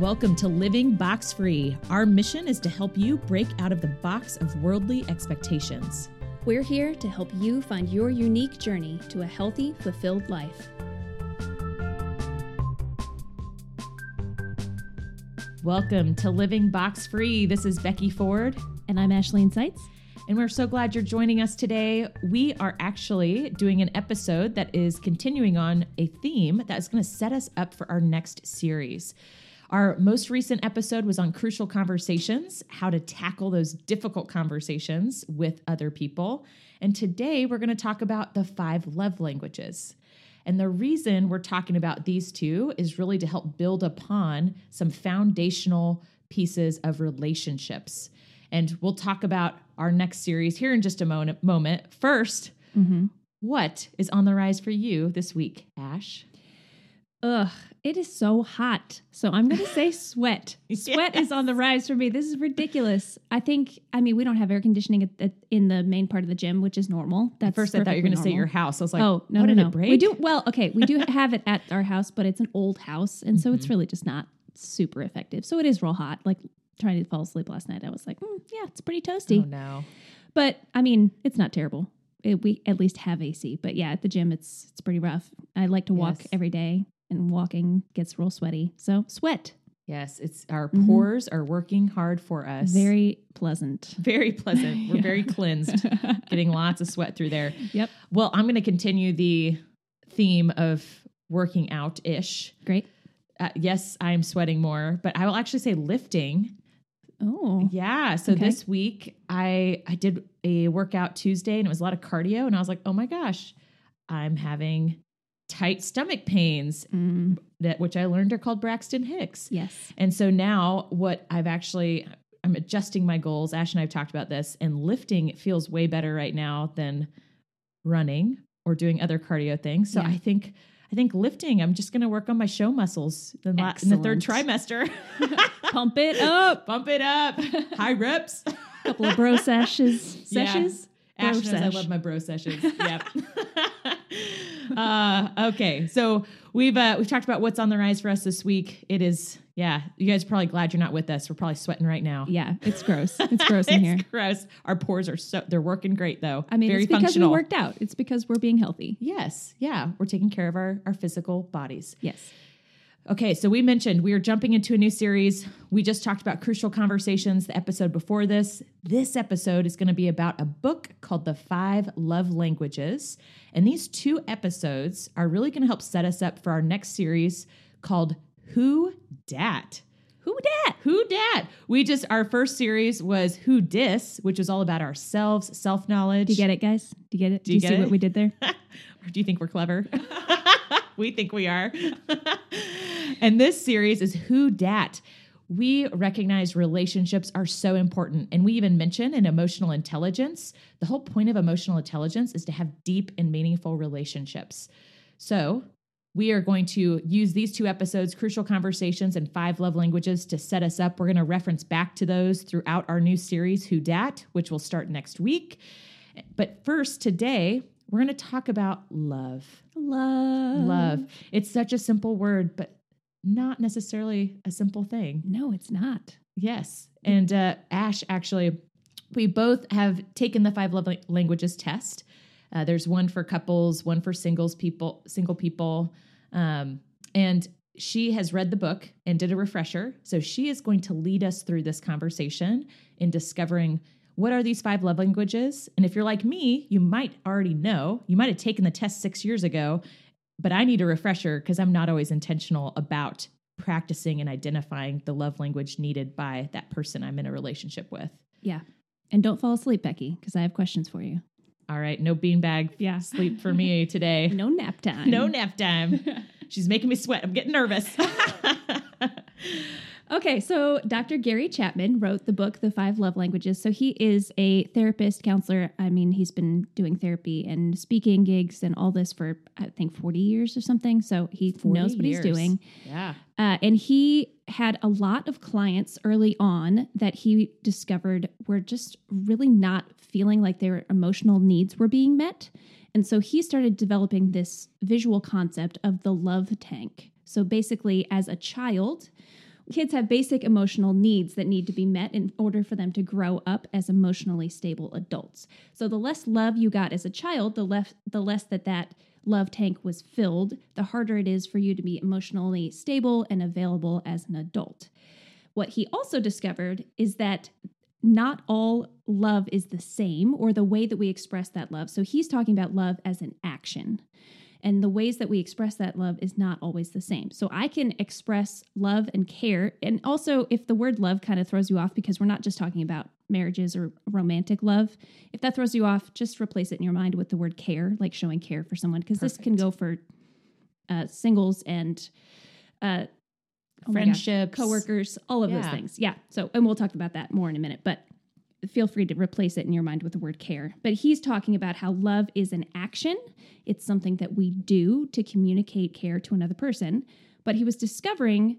Welcome to Living Box Free. Our mission is to help you break out of the box of worldly expectations. We're here to help you find your unique journey to a healthy, fulfilled life. Welcome to Living Box Free. This is Becky Ford. And I'm Ashleen Seitz. And we're so glad you're joining us today. We are actually doing an episode that is continuing on a theme that is going to set us up for our next series. Our most recent episode was on crucial conversations, how to tackle those difficult conversations with other people. And today we're going to talk about the five love languages. And the reason we're talking about these two is really to help build upon some foundational pieces of relationships. And we'll talk about our next series here in just a moment. moment. 1st Mm-hmm. what is on the rise for you this week, Ash? Ugh, it is so hot. So I'm going to say sweat. Sweat is on the rise for me. This is ridiculous. I think, I mean, we don't have air conditioning at, at, in the main part of the gym, which is normal. That's At first, I thought you were going to say your house. I was like, oh no what no no we do well okay we do have it at our house but it's an old house and so it's Mm-hmm. really just not super effective so it is real hot like trying to fall asleep last night i was like mm, yeah it's pretty toasty Oh no. but i mean it's not terrible it, we at least have ac but yeah at the gym it's it's pretty rough i like to walk Yes. every day and walking gets real sweaty so sweat Yes, it's our Mhm. pores are working hard for us. very pleasant very pleasant. We're very cleansed, getting lots of sweat through there. yep Well, I'm going to continue the theme of working out ish. great Uh, yes, I'm sweating more, but I will actually say lifting. oh Yeah. So Okay. this week I I did a workout Tuesday and it was a lot of cardio and I was like, "Oh my gosh, I'm having tight stomach pains Mm, that which I learned are called Braxton Hicks." yes And so now what I've actually I'm adjusting my goals. Ash and I have talked about this and lifting feels way better right now than running or doing other cardio things. So Yeah. I think I think lifting, I'm just going to work on my show muscles in, la- in the third trimester. pump it up Bump it up. High reps. A couple of bro sessions Yeah. sessions Ash knows I love my bro sessions. Yep. Uh, okay, so we've uh, we've talked about what's on the rise for us this week. It is, yeah. You guys are probably glad you're not with us. We're probably sweating right now. Yeah, it's gross. It's gross in here. It's gross. Our pores are so they're working great though. I mean, very it's because functional. we worked out. It's because we're being healthy. Yes, yeah, we're taking care of our our physical bodies. Yes. Okay, so we mentioned we are jumping into a new series. We just talked about crucial conversations the episode before this. This episode is going to be about a book called The Five Love Languages. And these two episodes are really going to help set us up for our next series called Who Dat? Who dat? Who Dat? We just, our first series was Who Dis, which was all about ourselves, self knowledge. Do you get it, guys? Do you get it? Do you you, see it? what we did there? Or do you think we're clever? we think we are. and this series is Who Dat. We recognize relationships are so important. And we even mention in emotional intelligence, the whole point of emotional intelligence is to have deep and meaningful relationships. So, we are going to use these two episodes, Crucial Conversations and Five Love Languages, to set us up. We're going to reference back to those throughout our new series, Who Dat, which will start next week. But first, today, we're going to talk about love. Love. Love. It's such a simple word, but not necessarily a simple thing. No, it's not. Yes. And uh, Ash, actually, we both have taken the five love languages test. Uh, there's one for couples, one for singles people, single people, um, and she has read the book and did a refresher. So she is going to lead us through this conversation in discovering what are these five love languages. And if you're like me, you might already know. You might have taken the test six years ago, but I need a refresher because I'm not always intentional about practicing and identifying the love language needed by that person I'm in a relationship with. Yeah. And don't fall asleep, Becky, because I have questions for you. All right, no beanbag Yeah. sleep for me today. No nap time. No nap time. She's making me sweat. I'm getting nervous. Okay, so Dr. Gary Chapman wrote the book, The Five Love Languages. So he is a therapist, counselor. I mean, he's been doing therapy and speaking gigs and all this for, I think, 40 years or something. So he knows what years. he's doing. yeah. Uh, and he had a lot of clients early on that he discovered were just really not feeling like their emotional needs were being met. And so he started developing this visual concept of the love tank. So basically, as a child, kids have basic emotional needs that need to be met in order for them to grow up as emotionally stable adults. So the less love you got as a child, the less the less that that love tank was filled, the harder it is for you to be emotionally stable and available as an adult. What he also discovered is that not all love is the same or the way that we express that love. So he's talking about love as an action. And the ways that we express that love is not always the same. So I can express love and care. And also, if the word love kind of throws you off, because we're not just talking about marriages or romantic love, if that throws you off, just replace it in your mind with the word care, like showing care for someone, because this can go for uh, singles and uh, oh friendships, coworkers, all of yeah. those things. Yeah. So, and we'll talk about that more in a minute. But feel free to replace it in your mind with the word care. But he's talking about how love is an action, it's something that we do to communicate care to another person. But he was discovering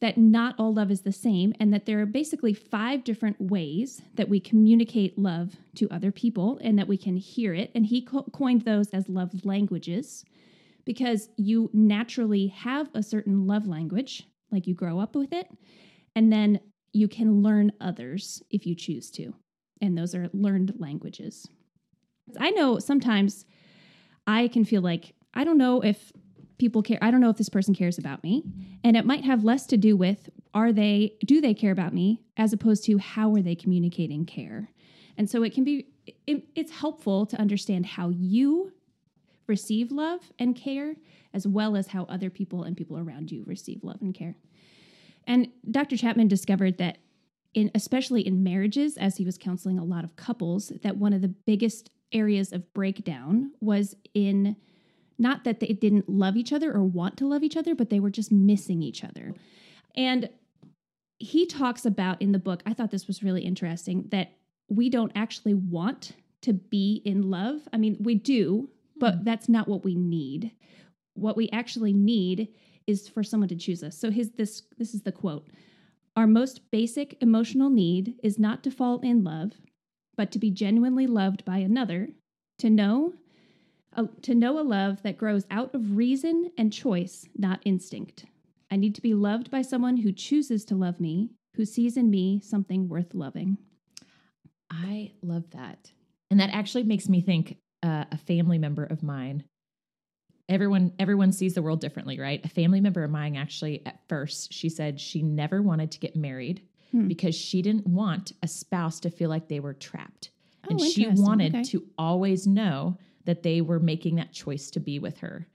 that not all love is the same and that there are basically five different ways that we communicate love to other people and that we can hear it. And he co- coined those as love languages because you naturally have a certain love language, like you grow up with it. And then you can learn others if you choose to. And those are learned languages. I know sometimes I can feel like I don't know if people care. I don't know if this person cares about me. And it might have less to do with are they, do they care about me as opposed to how are they communicating care? And so it can be, it, it's helpful to understand how you receive love and care as well as how other people and people around you receive love and care. And Dr. Chapman discovered that in especially in marriages as he was counseling a lot of couples that one of the biggest areas of breakdown was in not that they didn't love each other or want to love each other but they were just missing each other. And he talks about in the book I thought this was really interesting that we don't actually want to be in love. I mean, we do, but mm. that's not what we need. What we actually need is for someone to choose us. So his this this is the quote. Our most basic emotional need is not to fall in love, but to be genuinely loved by another, to know uh, to know a love that grows out of reason and choice, not instinct. I need to be loved by someone who chooses to love me, who sees in me something worth loving. I love that. And that actually makes me think uh, a family member of mine everyone everyone sees the world differently, right? A family member of mine actually at first, she said she never wanted to get married hmm. because she didn't want a spouse to feel like they were trapped. Oh, and she wanted okay. to always know that they were making that choice to be with her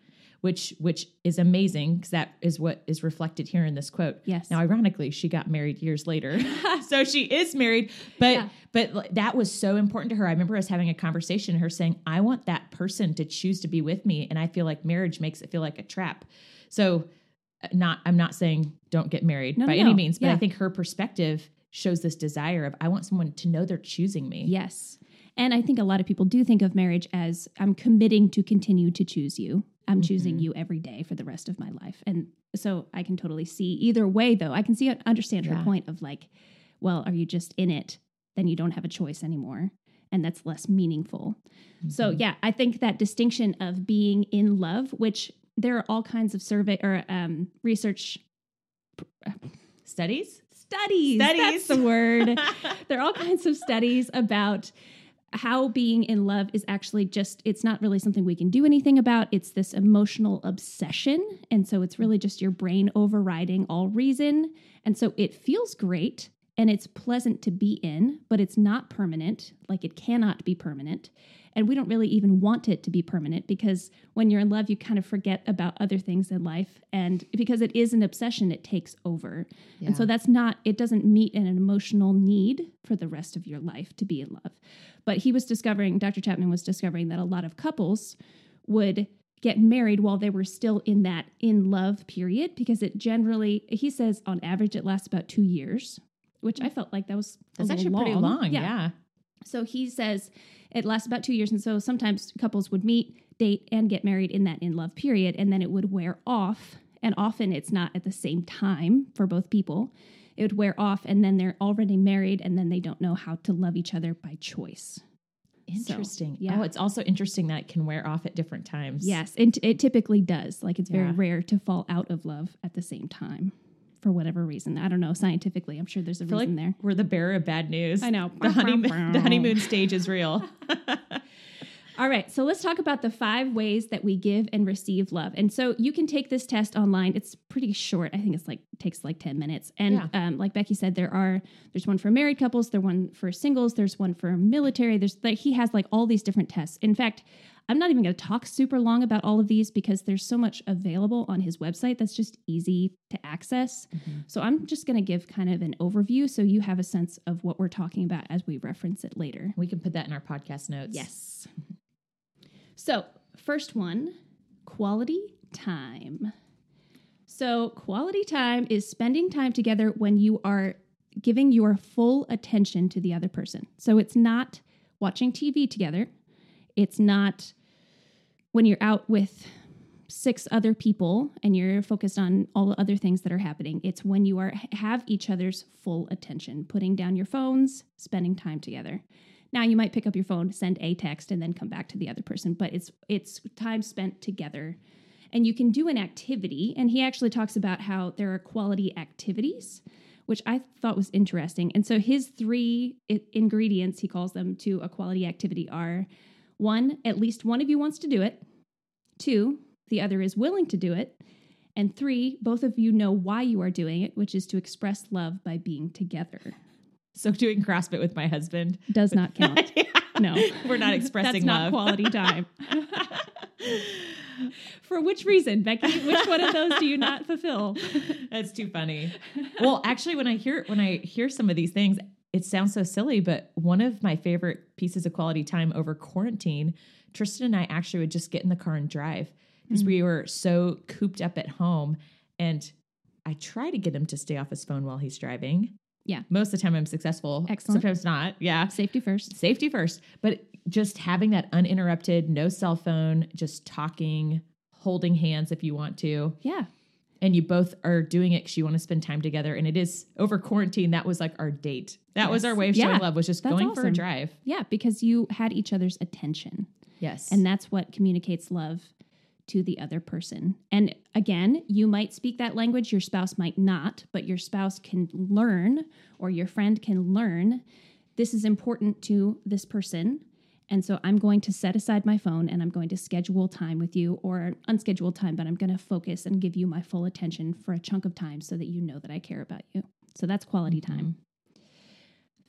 which which is amazing because that is what is reflected here in this quote. Yes. Now, ironically, she got married years later, so she is married. But yeah. but that was so important to her. I remember us having a conversation, her saying, "I want that person to choose to be with me," and I feel like marriage makes it feel like a trap. So, uh, not I'm not saying don't get married no, by no, any means, but yeah. I think her perspective shows this desire of I want someone to know they're choosing me. Yes. And I think a lot of people do think of marriage as I'm committing to continue to choose you. I'm mm-hmm. choosing you every day for the rest of my life. And so I can totally see either way, though. I can see, understand yeah. her point of like, well, are you just in it? Then you don't have a choice anymore. And that's less meaningful. Mm-hmm. So, yeah, I think that distinction of being in love, which there are all kinds of survey or um, research studies. Studies. Studies. That's the word. there are all kinds of studies about how being in love is actually just it's not really something we can do anything about. It's this emotional obsession. And so it's really just your brain overriding all reason. And so it feels great and it's pleasant to be in but it's not permanent like it cannot be permanent and we don't really even want it to be permanent because when you're in love, you kind of forget about other things in life. And because it is an obsession, it takes over. Yeah. And so that's not, it doesn't meet an emotional need for the rest of your life to be in love. But he was discovering, Dr. Chapman was discovering that a lot of couples would get married while they were still in that in love period because it generally he says on average it lasts about two years which i felt like that was that's actually long. pretty long yeah. yeah so he says it lasts about two years. And so sometimes couples would meet, date, and get married in that in love period, and then it would wear off. And often it's not at the same time for both people. It would wear off, and then they're already married, and then they don't know how to love each other by choice. Interesting. So, yeah. Oh, it's also interesting that it can wear off at different times. Yes, it, it typically does. Like it's very rare to fall out of love at the same time for whatever reason. I don't know scientifically. I'm sure there's a reason like there. we're the bearer of bad news. I know. The honeymoon, the honeymoon stage is real. All right, so let's talk about the five ways that we give and receive love. And so you can take this test online. It's pretty short. I think it's like takes like ten minutes. And Yeah. um, like Becky said, there are there's one for married couples, there's one for singles, there's one for military. There's like he has like all these different tests. In fact, I'm not even going to talk super long about all of these because there's so much available on his website that's just easy to access. Mm-hmm. So I'm just going to give kind of an overview so you have a sense of what we're talking about as we reference it later. We can put that in our podcast notes. Yes. So, first one quality time. So, quality time is spending time together when you are giving your full attention to the other person. So, it's not watching TV together, it's not when you're out with six other people and you're focused on all the other things that are happening. It's when you are have each other's full attention putting down your phones spending time together. Now you might pick up your phone send a text and then come back to the other person but it's it's time spent together. And you can do an activity and he actually talks about how there are quality activities which i thought was interesting. And so his three ingredients he calls them to a quality activity are one at least one of you wants to do it. Two the other is willing to do it. And three both of you know why you are doing it which is to express love by being together. So doing CrossFit with my husband. does not count. No. We're not expressing that's not love. quality time. For which reason becky which one of those do you not fulfill? That's too funny. Well, actually, when I hear when I hear some of these things, it sounds so silly. But one of my favorite pieces of quality time over quarantine, Tristan and I actually would just get in the car and drive because hmm. we were so cooped up at home. And I try to get him to stay off his phone while he's driving. Yeah. most of the time I'm successful. Excellent. Sometimes not. Yeah, safety first safety first. But just having that uninterrupted, no cell phone, just talking, holding hands if you want to yeah and you both are doing it because you want to spend time together. And it is over quarantine. That was like our date. That was our way of Yeah. showing love. Was just That's going for a drive. yeah because you had each other's attention Yes, And that's what communicates love to the other person. And again, you might speak that language, your spouse might not, but your spouse can learn or your friend can learn this is important to this person. And so I'm going to set aside my phone and I'm going to schedule time with you or unscheduled time, but I'm going to focus and give you my full attention for a chunk of time so that you know that I care about you. So that's quality time.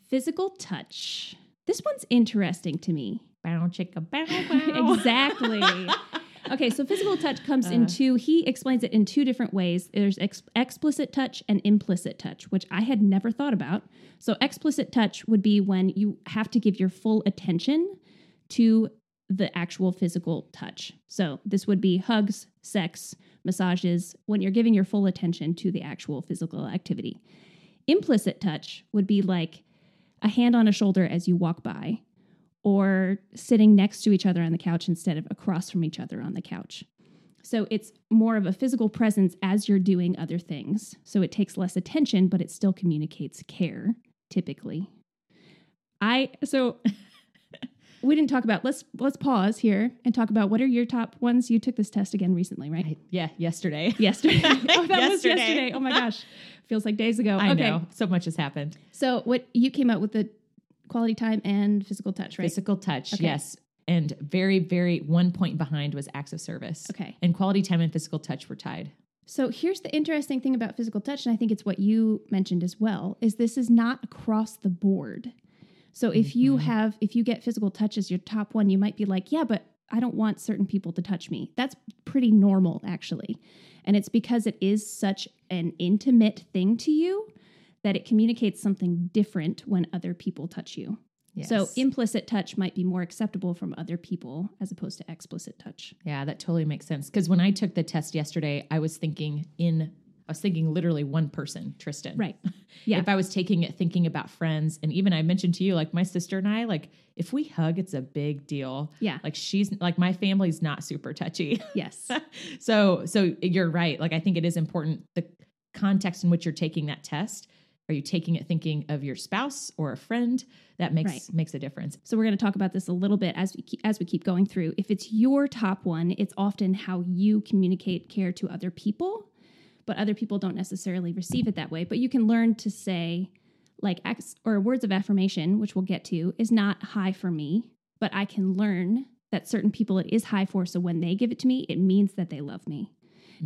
Physical touch. This one's interesting to me. bow chicka bow exactly. Okay, so physical touch comes in Uh. two. He explains it in two different ways. There's ex- explicit touch and implicit touch, which I had never thought about. So, explicit touch would be when you have to give your full attention to the actual physical touch. So, this would be hugs, sex, massages, when you're giving your full attention to the actual physical activity. Implicit touch would be like a hand on a shoulder as you walk by, or sitting next to each other on the couch instead of across from each other on the couch. So it's more of a physical presence as you're doing other things. So it takes less attention, but it still communicates care, typically. I so we didn't talk about let's let's pause here and talk about what are your top ones you took this test again recently, right? I- yeah, yesterday. Yesterday. oh, that was Yesterday. yesterday. Oh my gosh. Feels like days ago. I okay. know so much has happened. So what you came up with the quality time and physical touch, right? Physical touch, Okay. yes, and very, very one point behind was acts of service. Okay. and quality time and physical touch were tied. So here's the interesting thing about physical touch, and I think it's what you mentioned as well, is this is not across the board. So if you Mhm. have if you get physical touch as your top one, you might be like, yeah, but I don't want certain people to touch me. That's pretty normal actually. And it's because it is such an intimate thing to you that it communicates something different when other people touch you. So implicit touch might be more acceptable from other people as opposed to explicit touch. Yeah, that totally makes sense. Because when I took the test yesterday, I was thinking in, I was thinking literally one person, Tristan. Right. Yeah. If I was taking it thinking about friends, and even I mentioned to you, like my sister and I, like if we hug, it's a big deal. Yeah. Like she's like my family's not super touchy. Yes. so so you're right. Like I think it is important the context in which you're taking that test. Are you taking it thinking of your spouse or a friend? That makes Right. makes a difference. So we're going to talk about this a little bit as we keep, as we keep going through. If it's your top one, it's often how you communicate care to other people but other people don't necessarily receive it that way. But you can learn to say, like, X or words of affirmation, which we'll get to, is not high for me, but I can learn that certain people it is high for. So when they give it to me, it means that they love me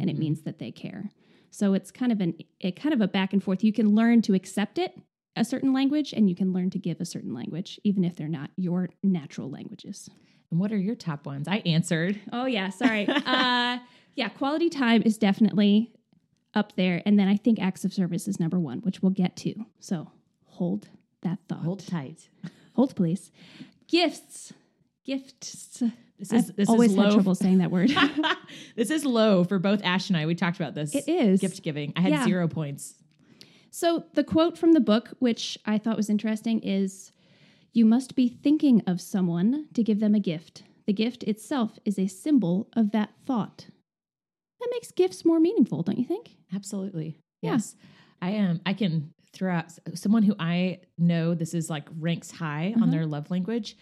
and it Mhm. means that they care. So it's kind of an it kind of a back and forth. You can learn to accept it a certain language and you can learn to give a certain language even if they're not your natural languages. And what are your top ones? I answered. Oh yeah, sorry. uh yeah, quality time is definitely up there and then I think acts of service is number 1, which we'll get to. So hold that thought. Hold tight. Hold please. Gifts. Gifts. This I've is this always is had low. trouble saying that word. this is low for both Ash and I. We talked about this. it is. gift giving. I had Yeah. zero points. So, the quote from the book, which I thought was interesting, is You must be thinking of someone to give them a gift. The gift itself is a symbol of that thought. That makes gifts more meaningful, don't you think? Absolutely. Yeah. Yes. I am. I can throw out someone who I know this is like ranks high Uh-huh. on their love language.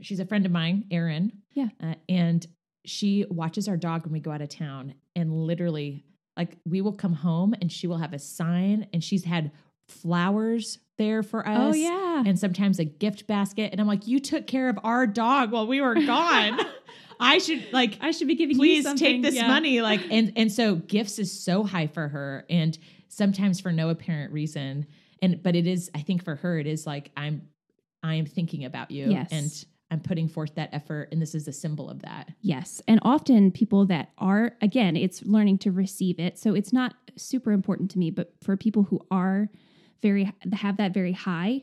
She's a friend of mine, Erin. Yeah. Uh, and she watches our dog when we go out of town and literally like we will come home and she will have a sign and she's had flowers there for us. Oh, yeah. And sometimes a gift basket. And I'm like, you took care of our dog while we were gone. I should like I should be giving you please take this Yeah. money like and and so gifts is so high for her and sometimes for no apparent reason and but it is i think for her it is like i'm i am thinking about you Yes. and i'm putting forth that effort and this is a symbol of that Yes. And often people that are, again, it's learning to receive it. So it's not super important to me, but for people who are very, have that very high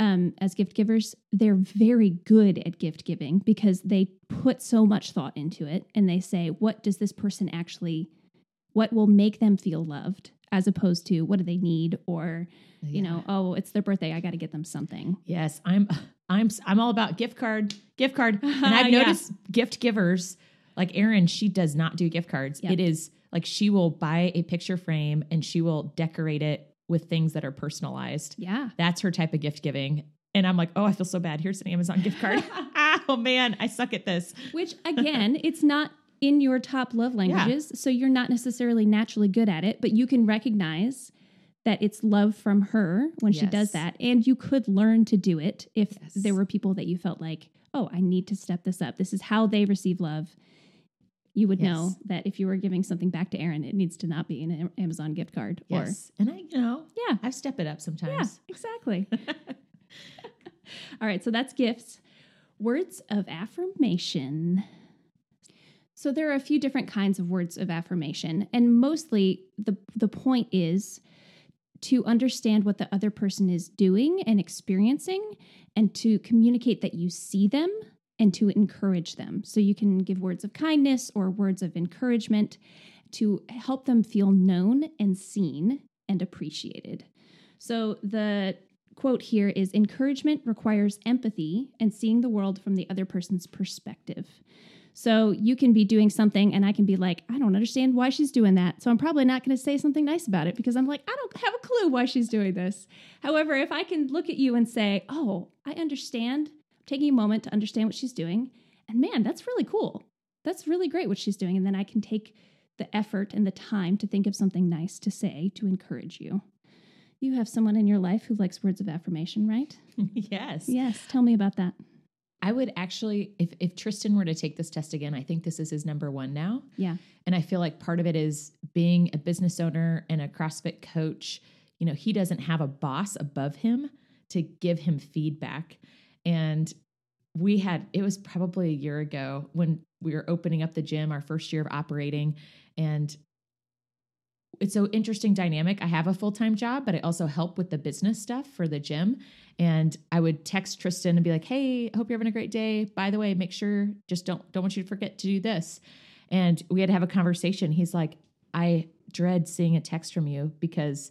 um, as gift givers, they're very good at gift giving because they put so much thought into it and they say, what does this person actually, what will make them feel loved? As opposed to what do they need, or you know, oh, it's their birthday, I got to get them something. yes i'm i'm i'm all about gift card gift card and i've Yeah. noticed gift givers like erin she does not do gift cards Yep. it is like she will buy a picture frame and she will decorate it with things that are personalized Yeah, That's her type of gift giving. And I'm like, oh, I feel so bad. Here's an Amazon gift card. oh man, I suck at this. Which again, it's not in your top love languages, so you're not necessarily naturally good at it, but you can recognize that it's love from her when she does that, and you could learn to do it if Yes. there were people that you felt like, oh, I need to step this up. This is how they receive love. You would know that if you were giving something back to Erin, it needs to not be an Amazon gift card. Yes. and I, you know, yeah, I step it up yeah, sometimes. exactly. All right, so that's gifts. Words of affirmation. So there are a few different kinds of words of affirmation, and mostly the the point is to understand what the other person is doing and experiencing and to communicate that you see them and to encourage them. So you can give words of kindness or words of encouragement to help them feel known and seen and appreciated. So the quote here is encouragement requires empathy and seeing the world from the other person's perspective. So you can be doing something and I can be like, I don't understand why she's doing that. So I'm probably not going to say something nice about it because I'm like, I don't have a clue why she's doing this. However, if I can look at you and say, Oh, I understand, I'm taking a moment to understand what she's doing. And man, that's really cool. That's really great what she's doing. And then I can take the effort and the time to think of something nice to say to encourage you. You have someone in your life who likes words of affirmation, right? yes. Yes. Tell me about that. I would actually, if, if Tristan were to take this test again, I think this is his number one now. Yeah. And I feel like part of it is being a business owner and a CrossFit coach. You know, he doesn't have a boss above him to give him feedback. And we had, it was probably a year ago when we were opening up the gym, our first year of operating. And it's so interesting dynamic. I have a full time job, but I also help with the business stuff for the gym. And I would text Tristan and be like, "Hey, I hope you're having a great day. By the way, make sure just don't don't want you to forget to do this." And we had to have a conversation. He's like, "I dread seeing a text from you because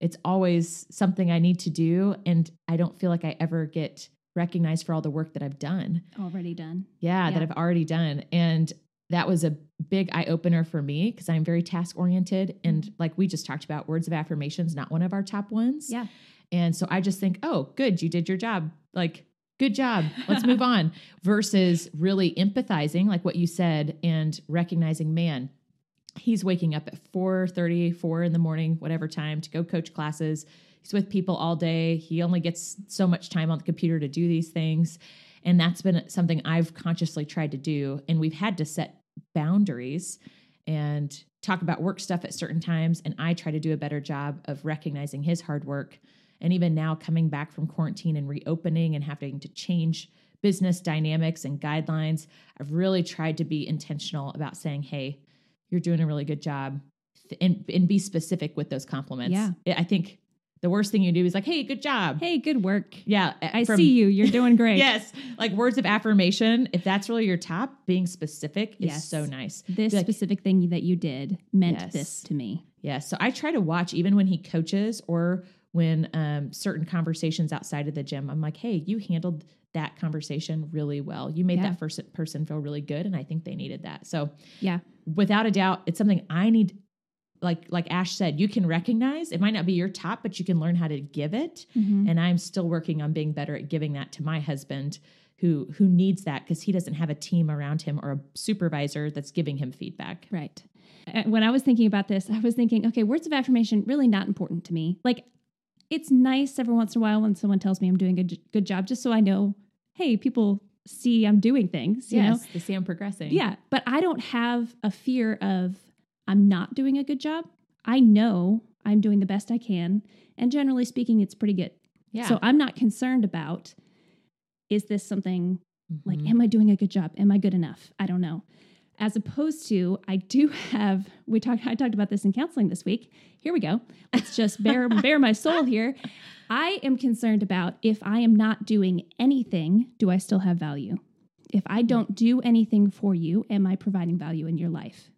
it's always something I need to do, and I don't feel like I ever get recognized for all the work that I've done." Already done. yeah, Yeah. that I've already done. And that was a big eye opener for me because I'm very task oriented. Mm-hmm. And like we just talked about, words of affirmations, not one of our top ones. Yeah. And so I just think, oh, good, you did your job. Like, good job. Let's move on. Versus really empathizing, like what you said, and recognizing, man, he's waking up at 4 4 in the morning, whatever time, to go coach classes. He's with people all day. He only gets so much time on the computer to do these things. And that's been something I've consciously tried to do. And we've had to set boundaries and talk about work stuff at certain times. And I try to do a better job of recognizing his hard work. And even now, coming back from quarantine and reopening and having to change business dynamics and guidelines, I've really tried to be intentional about saying, hey, you're doing a really good job and, and be specific with those compliments. Yeah. I think the worst thing you do is like, hey, good job. Hey, good work. Yeah. I from, see you. You're doing great. yes. Like words of affirmation. If that's really your top, being specific is yes. so nice. This like, specific thing that you did meant yes. this to me. Yeah. So I try to watch even when he coaches or when um, certain conversations outside of the gym, I'm like, hey, you handled that conversation really well. You made yeah. that first person feel really good. And I think they needed that. So, yeah, without a doubt, it's something I need. Like like Ash said, you can recognize it might not be your top, but you can learn how to give it. Mm-hmm. And I'm still working on being better at giving that to my husband, who who needs that because he doesn't have a team around him or a supervisor that's giving him feedback. Right. When I was thinking about this, I was thinking, okay, words of affirmation really not important to me. Like it's nice every once in a while when someone tells me I'm doing a good job, just so I know, hey, people see I'm doing things. You yes, know, they see I'm progressing. Yeah, but I don't have a fear of I'm not doing a good job. I know I'm doing the best I can, and generally speaking, it's pretty good. Yeah. So I'm not concerned about is this something mm-hmm. like am I doing a good job? Am I good enough? I don't know as opposed to I do have we talked I talked about this in counseling this week. Here we go. Let's just bear bear my soul here. I am concerned about if I am not doing anything, do I still have value? If I don't do anything for you, am I providing value in your life?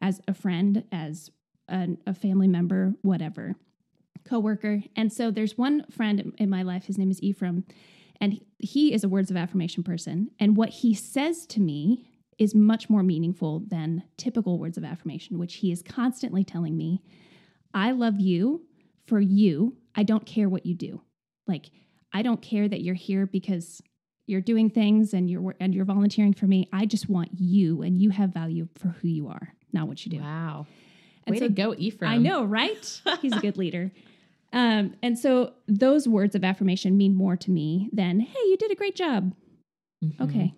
As a friend, as an, a family member, whatever, coworker. And so there's one friend in my life, his name is Ephraim, and he is a words of affirmation person. And what he says to me is much more meaningful than typical words of affirmation, which he is constantly telling me, I love you for you. I don't care what you do. Like, I don't care that you're here because you're doing things and you're and you're volunteering for me. I just want you and you have value for who you are, not what you do. Wow. And Way so, to go, Ephraim. I know, right? He's a good leader. Um, and so those words of affirmation mean more to me than, hey, you did a great job. Mm-hmm. Okay,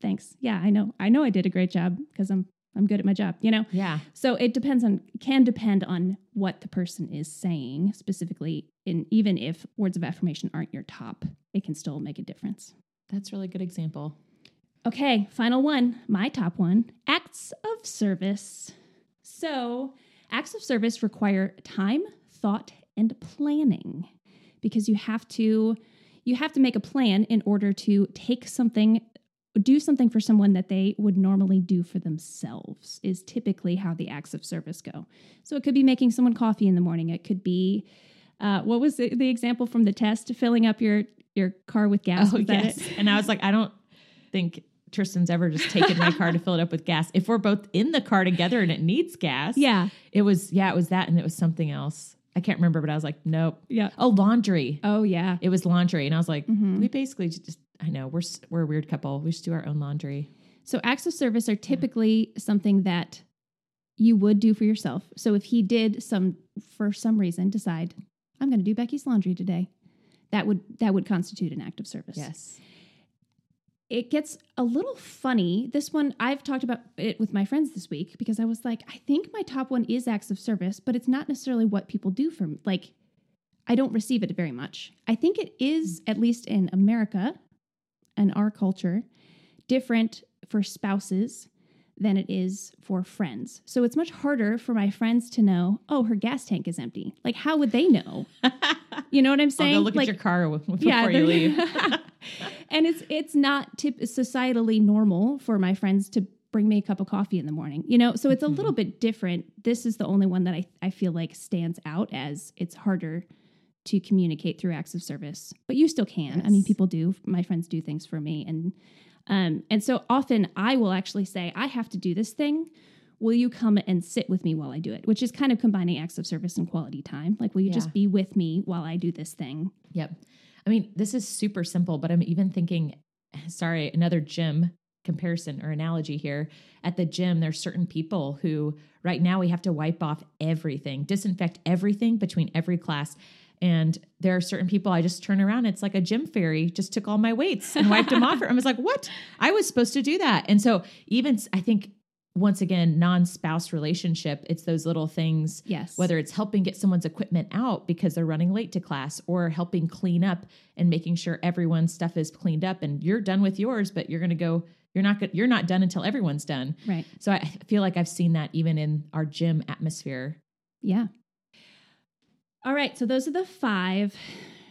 thanks. Yeah, I know. I know I did a great job because I'm I'm good at my job, you know? Yeah. So it depends on can depend on what the person is saying specifically and even if words of affirmation aren't your top, it can still make a difference. That's really good example. Okay, final one, my top one, acts of service. So, acts of service require time, thought, and planning because you have to you have to make a plan in order to take something do something for someone that they would normally do for themselves is typically how the acts of service go. So it could be making someone coffee in the morning. It could be uh, what was the, the, example from the test? Filling up your your car with gas. Oh yes. and I was like, I don't think Tristan's ever just taken my car to fill it up with gas. If we're both in the car together and it needs gas, yeah, it was yeah, it was that, and it was something else. I can't remember, but I was like, nope. Yeah. Oh, laundry. Oh yeah. It was laundry, and I was like, mm-hmm. we basically just I know we're we're a weird couple. We just do our own laundry. So acts of service are typically yeah. something that you would do for yourself. So if he did some for some reason decide I'm going to do Becky's laundry today, that would that would constitute an act of service. Yes. It gets a little funny. This one I've talked about it with my friends this week because I was like, I think my top one is acts of service, but it's not necessarily what people do for me. Like I don't receive it very much. I think it is at least in America and our culture different for spouses than it is for friends. So it's much harder for my friends to know, oh, her gas tank is empty. Like, how would they know? you know what I'm saying? I'll go look like, at your car before yeah, you leave. and it's it's not tip- societally normal for my friends to bring me a cup of coffee in the morning. You know, so it's a mm-hmm. little bit different. This is the only one that I, I feel like stands out as it's harder to communicate through acts of service, but you still can. Yes. I mean, people do. My friends do things for me, and um, and so often I will actually say, I have to do this thing. Will you come and sit with me while I do it? Which is kind of combining acts of service and quality time. Like, will you yeah. just be with me while I do this thing? Yep. I mean, this is super simple, but I'm even thinking, sorry, another gym comparison or analogy here. At the gym, there's certain people who right now we have to wipe off everything, disinfect everything between every class. And there are certain people I just turn around. It's like a gym fairy just took all my weights and wiped them off. I was like, what? I was supposed to do that. And so even I think once again, non-spouse relationship, it's those little things. Yes. Whether it's helping get someone's equipment out because they're running late to class or helping clean up and making sure everyone's stuff is cleaned up and you're done with yours, but you're going to go you're not good, you're not done until everyone's done. Right. So I feel like I've seen that even in our gym atmosphere. Yeah. All right, so those are the five.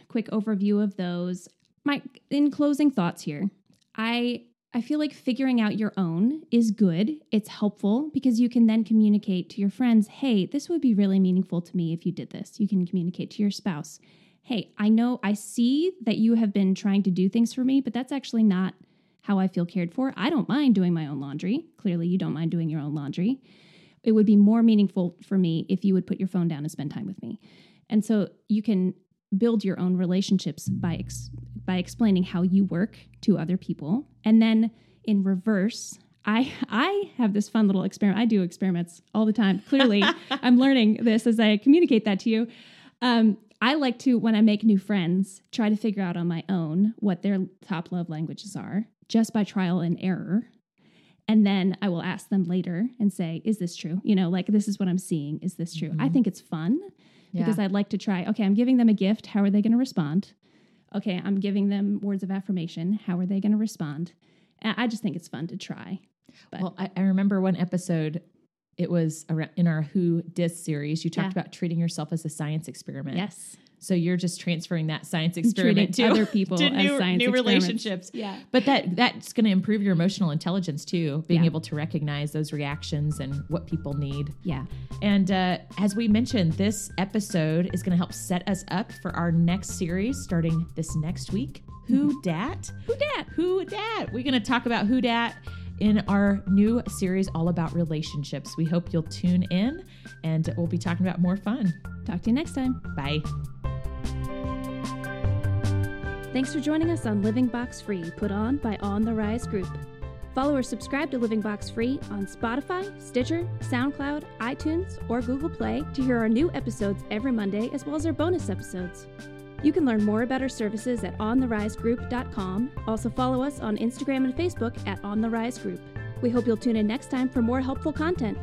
Quick overview of those. My in closing thoughts here. I I feel like figuring out your own is good. It's helpful because you can then communicate to your friends, "Hey, this would be really meaningful to me if you did this." You can communicate to your spouse, "Hey, I know I see that you have been trying to do things for me, but that's actually not how I feel cared for. I don't mind doing my own laundry. Clearly, you don't mind doing your own laundry. It would be more meaningful for me if you would put your phone down and spend time with me." And so you can build your own relationships by ex- by explaining how you work to other people. And then in reverse, I I have this fun little experiment. I do experiments all the time. Clearly, I'm learning this as I communicate that to you. Um, I like to when I make new friends, try to figure out on my own what their top love languages are, just by trial and error. And then I will ask them later and say, "Is this true? You know, like this is what I'm seeing. Is this true?" I think it's fun because I'd like to try. Okay, I'm giving them a gift. How are they going to respond? Okay, I'm giving them words of affirmation. How are they going to respond? I just think it's fun to try. But Well, I, I remember one episode. It was in our Who Dis series. You talked Yeah. about treating yourself as a science experiment. yes, So you're just transferring that science experiment to other people to as new, science new relationships. Yeah. But that that's going to improve your emotional intelligence too, being Yeah. able to recognize those reactions and what people need. Yeah. And uh, as we mentioned, this episode is going to help set us up for our next series starting this next week. Who Dat? Who Dat? Who Dat? We're going to talk about Who Dat in our new series all about relationships. We hope you'll tune in and we'll be talking about more fun. Talk to you next time. Bye. Thanks for joining us on Living Box Free, put on by On the Rise Group. Follow or subscribe to Living Box Free on Spotify, Stitcher, SoundCloud, iTunes, or Google Play to hear our new episodes every Monday as well as our bonus episodes. You can learn more about our services at ontherisegroup.com. Also follow us on Instagram and Facebook at On the Rise Group. We hope you'll tune in next time for more helpful content.